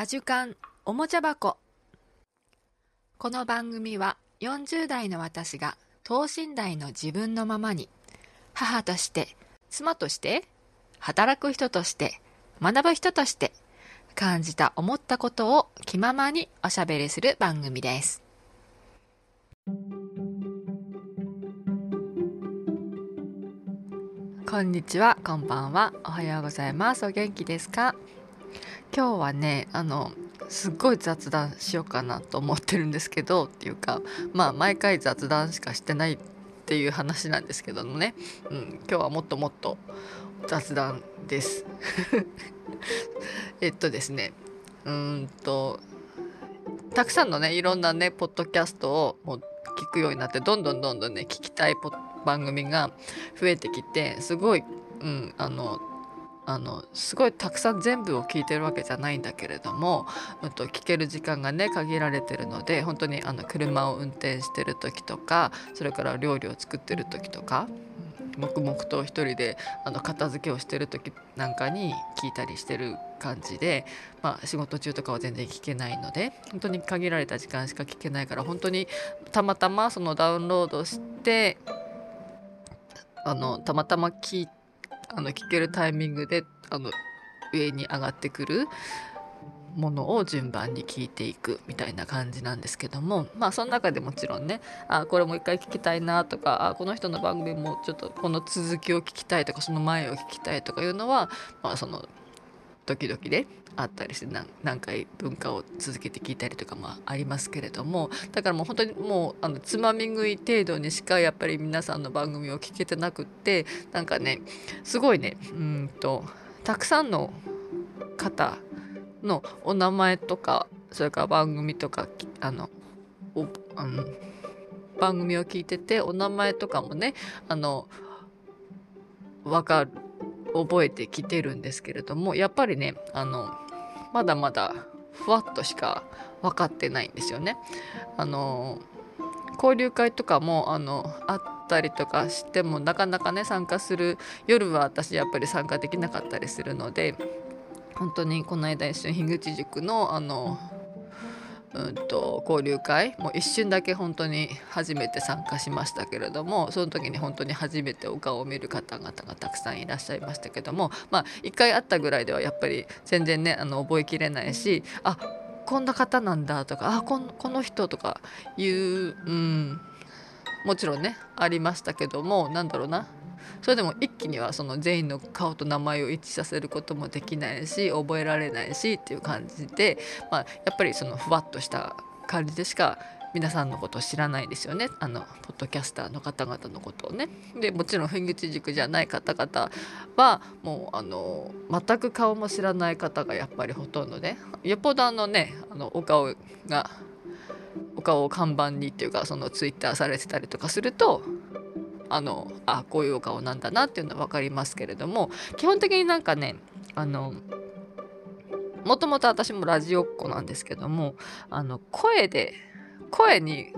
アジュカンおもちゃ箱。この番組は40代の私が等身大の自分のままに母として妻として働く人として学ぶ人として感じた思ったことを気ままにおしゃべりする番組です。こんにちはこんばんは。おはようございます。お元気ですか？今日はねあのすっごい雑談しようかなと思ってるんですけどっていうかまあ毎回雑談しかしてないっていう話なんですけどもね、うん、今日はもっともっと雑談です。えっとですねうんとたくさんのねいろんなねポッドキャストをもう聞くようになってどんどんどんどんね聞きたい番組が増えてきてすごい、うん、あのあのすごいたくさん全部を聞いてるわけじゃないんだけれども、うんと、聞ける時間がね限られてるので本当にあの車を運転してる時とかそれから料理を作ってる時とか、黙々と一人であの片付けをしてる時なんかに聞いたりしてる感じで、まあ、仕事中とかは全然聞けないので本当に限られた時間しか聞けないから本当にたまたまそのダウンロードしてあのたまたま聞いて。あの聞けるタイミングであの上に上がってくるものを順番に聞いていくみたいな感じなんですけどもまあその中でもちろんねあこれもう一回聞きたいなとかあこの人の番組もちょっとこの続きを聞きたいとかその前を聞きたいとかいうのは、まあ、その時々であったりして何回文化を続けて聞いたりとかもありますけれどもだからもう本当にもうあのつまみ食い程度にしかやっぱり皆さんの番組を聞けてなくってなんかねすごいねうんとたくさんの方のお名前とかそれから番組とかあのおあの番組を聞いててお名前とかもねあの分かる覚えてきてるんですけれどもやっぱりねあのまだまだふわっとしか分かってないんですよね。あの交流会とかもあのあったりとかしてもなかなかね参加する夜は私やっぱり参加できなかったりするので本当にこの間一緒に樋口塾のあのうんと交流会もう一瞬だけ本当に初めて参加しましたけれどもその時に本当に初めてお顔を見る方々がたくさんいらっしゃいましたけどもまあ一回会ったぐらいではやっぱり全然ねあの覚えきれないしあこんな方なんだとかあここの人とかいう、うん、もちろんねありましたけどもなんだろうなそれでも一気にはその全員の顔と名前を一致させることもできないし覚えられないしっていう感じで、まあ、やっぱりそのふわっとした感じでしか皆さんのことを知らないですよねあのポッドキャスターの方々のことをね。でもちろん樋口塾じゃない方々はもうあの全く顔も知らない方がやっぱりほとんどねよっぽどあのねあのお顔がお顔を看板にっていうかそのツイッターされてたりとかするとあのあこういうお顔なんだなっていうのは分かりますけれども基本的になんかねあのもともと私もラジオっ子なんですけどもあの声で声に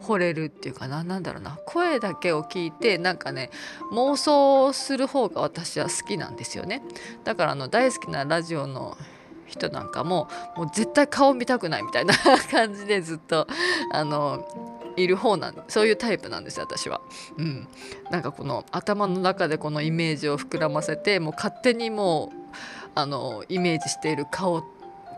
惚れるっていうかな何だろうな声だけを聞いてなんかね妄想する方が私は好きなんですよね。だからあの大好きなラジオの人なんかももう絶対顔見たくないみたいな感じでずっとあのいる方なんそういうタイプなんです私は。うん、なんかこの頭の中でこのイメージを膨らませてもう勝手にもうあのイメージしている顔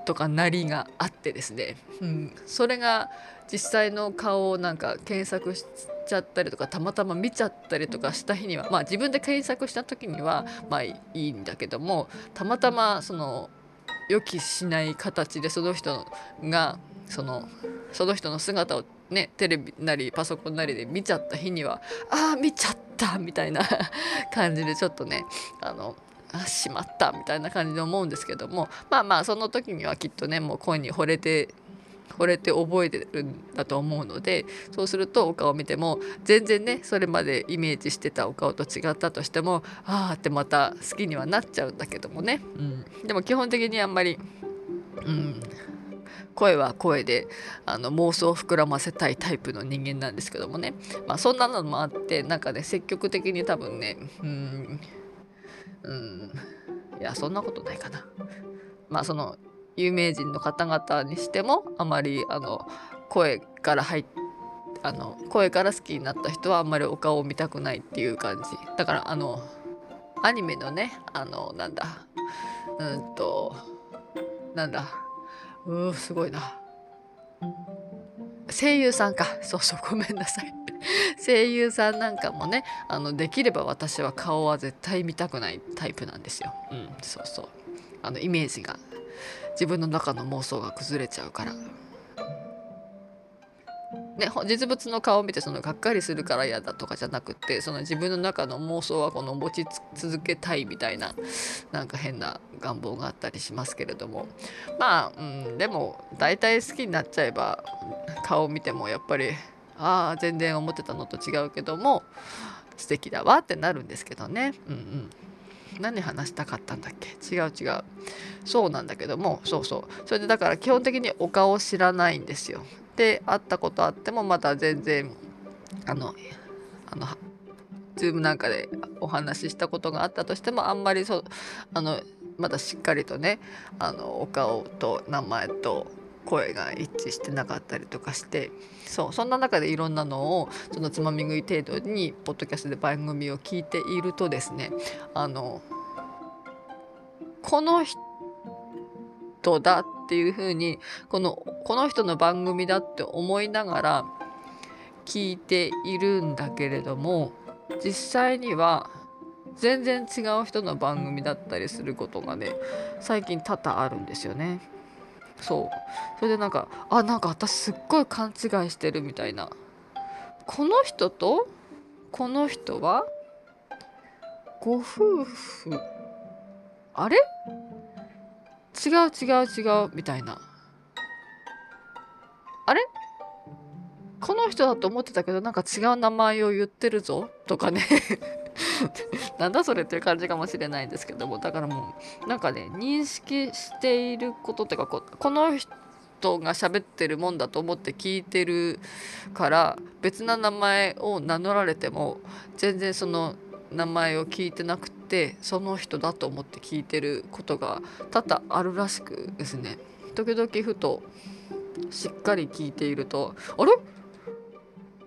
とかなりがあってですね、うん、それが実際の顔をなんか検索しちゃったりとかたまたま見ちゃったりとかした日にはまあ自分で検索した時にはまあいいんだけどもたまたまその予期しない形でその人がそのその人の姿をねテレビなりパソコンなりで見ちゃった日にはああ見ちゃったみたいな 感じでちょっとねあのあしまったみたいな感じで思うんですけどもまあまあその時にはきっとねもう声に惚れて惚れて覚えてるんだと思うのでそうするとお顔を見ても全然ねそれまでイメージしてたお顔と違ったとしてもああってまた好きにはなっちゃうんだけどもね、うん、でも基本的にあんまり、うん、声は声であの妄想を膨らませたいタイプの人間なんですけどもね、まあ、そんなのもあってなんかね積極的に多分ねうんうんいやそんなことないかな。まあその有名人の方々にしてもあまりあの声から入ってあの声から好きになった人はあんまりお顔を見たくないっていう感じだからあのアニメのねあのなんだうんとなんだうーすごいな。声優さんか。そうそうごめんなさい。声優さんなんかもねあのできれば私は顔は絶対見たくないタイプなんですよ。うんそうそう。あのイメージが自分の中の妄想が崩れちゃうから。ね、実物の顔を見てそのがっかりするから嫌だとかじゃなくてその自分の中の妄想はこの持ち続けたいみたいななんか変な願望があったりしますけれども。まあ、うん、でも大体好きになっちゃえば顔を見てもやっぱりああ全然思ってたのと違うけども素敵だわってなるんですけどね。うんうん。何話したかったんだっけ？違う違う。そうなんだけどもそうそう。それでだから基本的にお顔を知らないんですよ。で会ったことあってもまだ全然あのあのズームなんかでお話ししたことがあったとしてもあんまりそあのまだしっかりとねあのお顔と名前と声が一致してなかったりとかしてそうそんな中でいろんなのをそのつまみ食い程度にポッドキャストで番組を聞いているとですねあのこの人だっていうふうにこのこの人の番組だって思いながら聞いているんだけれども実際には全然違う人の番組だったりすることがね最近多々あるんですよね。そう。それでなんかあなんか私すっごい勘違いしてるみたいな。この人とこの人はご夫婦あれ？違う違う違うみたいな。あれ？この人だと思ってたけどなんか違う名前を言ってるぞとかね。なんだそれっていう感じかもしれないんですけどもだからもうなんかね認識していることっていうかここの人が喋ってるもんだと思って聞いてるから別な名前を名乗られても全然その名前を聞いてなくてその人だと思って聞いてることが多々あるらしくですね。時々ふとしっかり聞いているとあれ？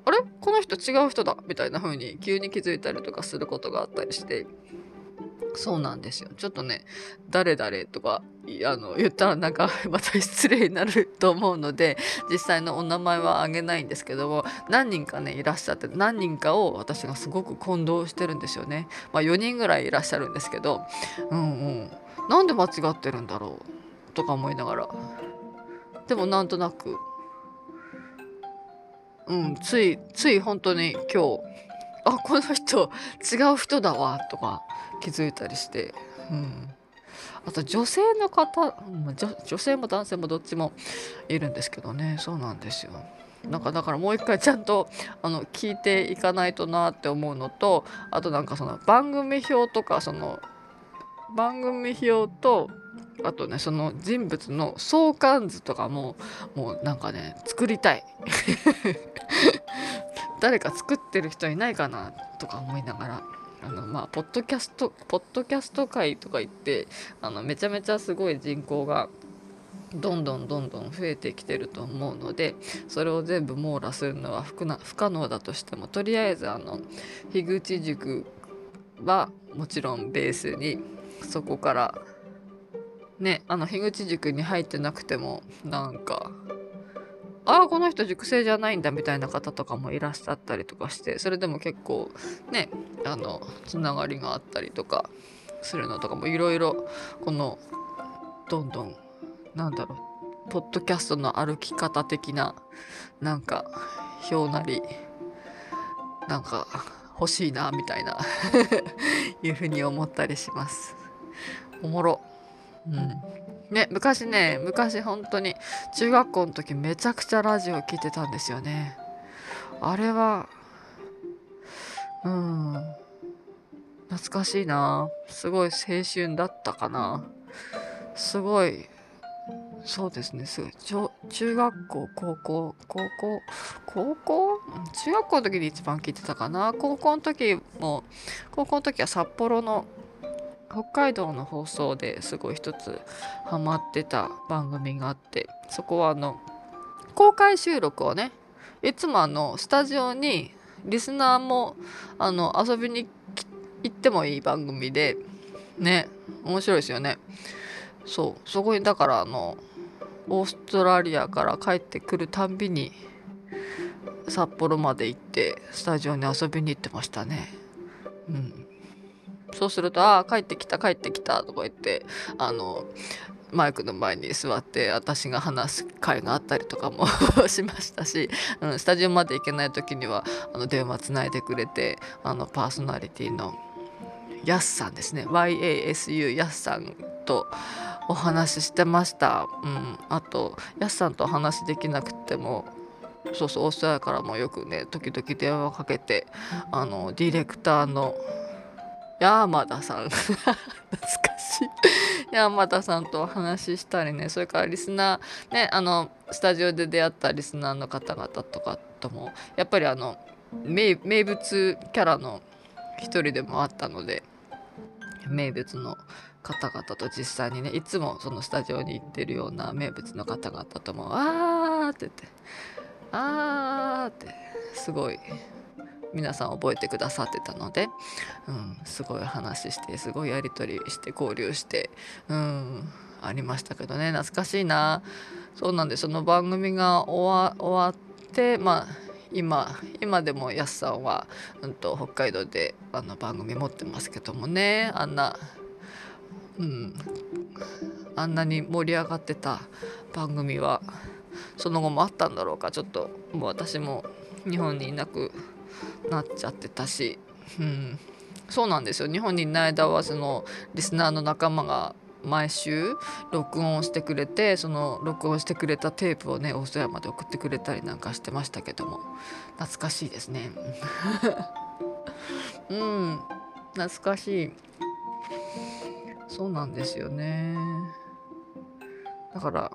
あれ？この人違う人だ！みたいな風に急に気づいたりとかすることがあったりして。そうなんですよ。ちょっとね誰々とかあの言ったらなんか また失礼になると思うので実際のお名前は挙げないんですけども何人かねいらっしゃって何人かを私がすごく混同してるんですよね。まあ、4人ぐらいいらっしゃるんですけどうんうん。なんで間違ってるんだろうとか思いながら。でもなんとなく。うんついつい本当に今日あこの人違う人だわとか気づいたりして、うん、あと女性の方女性も男性もどっちもいるんですけどね。そうなんですよ。なんかだからもう一回ちゃんとあの聞いていかないとなって思うのとあとなんかその番組表とかその番組表とあとねその人物の相関図とかももうなんかね作りたい。誰か作ってる人いないかなとか思いながらあのまあポッドキャストポッドキャスト界とか言ってあのめちゃめちゃすごい人口がどんどんどんどん増えてきてると思うのでそれを全部網羅するのは不不可能だとしてもとりあえずあの樋口塾はもちろんベースにそこからねあの樋口塾に入ってなくてもなんかああこの人熟成じゃないんだみたいな方とかもいらっしゃったりとかしてそれでも結構ねあのつながりがあったりとかするのとかもいろいろこのどんどんなんだろうポッドキャストの歩き方的ななんか表なりなんか欲しいなみたいな いうふうに思ったりします。おもろ。うん。ね昔ね昔本当に中学校の時めちゃくちゃラジオ聴いてたんですよね。あれはうん。懐かしいな。すごい青春だったかな。すごいそうですね。すごい中学校高校高校高校？中学校の時に一番聞いてたかな。高校の時も高校の時は札幌の北海道の放送ですごい一つハマってた番組があってそこはあの公開収録をねいつもあのスタジオにリスナーもあの遊びに行ってもいい番組でね面白いですよね。そうそこにだからあのオーストラリアから帰ってくるたんびに札幌まで行ってスタジオに遊びに行ってましたね。うん。そうすると「ああ帰ってきた帰ってきた」とか言ってあのマイクの前に座って私が話す会があったりとかも しましたし、うん、スタジオまで行けない時にはあの電話つないでくれてあのパーソナリティのやすさんですね。YASU やすさんとお話ししてました、うん、あとやすさんとお話できなくてもそうそうオーストラリアからもよくね時々電話かけてあのディレクターの山田さん。懐かしい。山田さんとお話ししたりね。それからリスナーねあのスタジオで出会ったリスナーの方々とかともやっぱりあの名物キャラの一人でもあったので名物の方々と実際にねいつもそのスタジオに行ってるような名物の方々とも「あー」って言って「あー」ってすごい皆さん覚えてくださってたので、うん、すごい話してすごいやり取りして交流して、うん、ありましたけどね。懐かしいな。そうなんでその番組が終わってまあ今今でもやすさんは、うんと、北海道であの番組持ってますけどもね。あんな、うん、あんなに盛り上がってた番組はその後もあったんだろうか。ちょっともう私も日本にいなくなっちゃってたし、うん、そうなんですよ。日本にいない間はそのリスナーの仲間が毎週録音してくれてその録音してくれたテープをねオーストラリアまで送ってくれたりなんかしてましたけども。懐かしいですね。うん。懐かしい。そうなんですよね。だから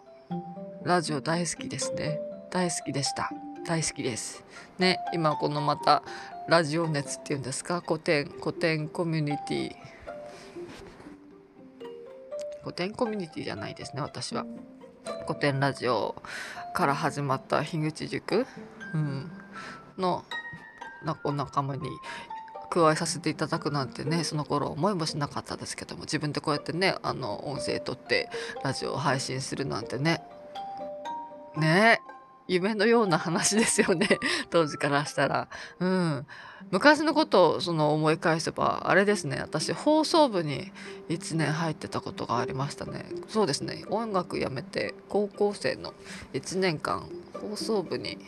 ラジオ大好きですね。大好きでした。大好きです。ね今このまたラジオ熱っていうんですか？古典古典コミュニティ。古典コミュニティじゃないですね私は。古典ラジオから始まった樋口塾、うん、のお仲間に加えさせていただくなんてねその頃思いもしなかったですけども自分でこうやってねあの音声とってラジオを配信するなんてね。ね。夢のような話ですよね。当時からしたら。うん、昔のことをその思い返せばあれですね。私放送部に1年入ってたことがありましたね。そうですね。音楽やめて高校生の1年間放送部に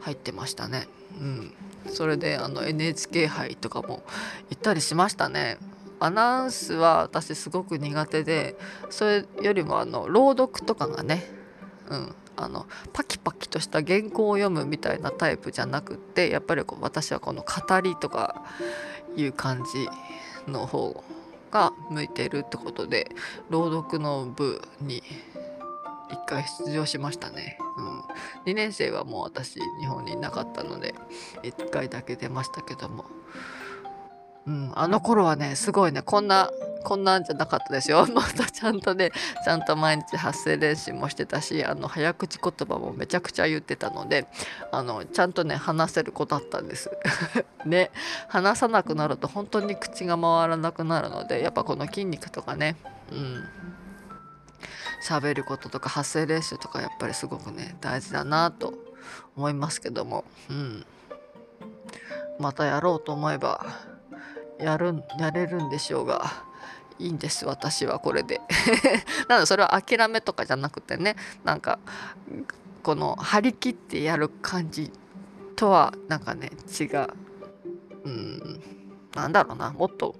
入ってましたね。うん、それであの NHK 杯とかも行ったりしましたね。アナウンスは私すごく苦手でそれよりもあの朗読とかがね、うん、あのパキパキとした原稿を読むみたいなタイプじゃなくってやっぱりこう私はこの語りとかいう感じの方が向いてるってことで朗読の部に一回出場しましたね、うん、2年生はもう私日本にいなかったので1回だけ出ましたけども、うん、あの頃はねすごいねこんなこんなんじゃなかったですよ。またちゃんとね、ちゃんと毎日発声練習もしてたし、あの早口言葉もめちゃくちゃ言ってたので、あのちゃんとね話せる子だったんです。ね、話さなくなると本当に口が回らなくなるので、やっぱこの筋肉とかね、うん。喋ることとか発声練習とかやっぱりすごくね大事だなと思いますけども、うん、またやろうと思えばやるやれるんでしょうがいいんです私はこれで。なのでそれは諦めとかじゃなくてねなんかこの張り切ってやる感じとはなんかね違う。うんなんだろうなもっと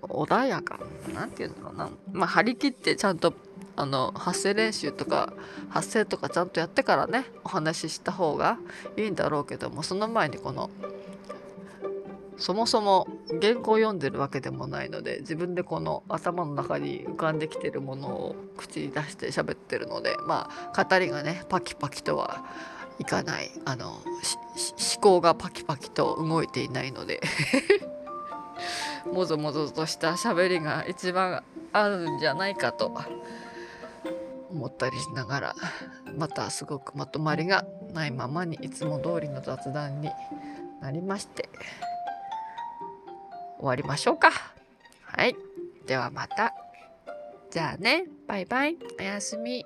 穏やかなんて言うんだろうな。まあ張り切ってちゃんとあの発声練習とか発声とかちゃんとやってからねお話しした方がいいんだろうけどもその前にこのそもそも原稿を読んでるわけでもないので自分でこの頭の中に浮かんできてるものを口に出して喋ってるのでまあ語りがねパキパキとはいかないあの思考がパキパキと動いていないので もぞもぞとした喋りが一番あるんじゃないかと思ったりしながらまたすごくまとまりがないままにいつも通りの雑談になりまして。終わりましょうか。はい。ではまた。じゃあね。バイバイ。おやすみ。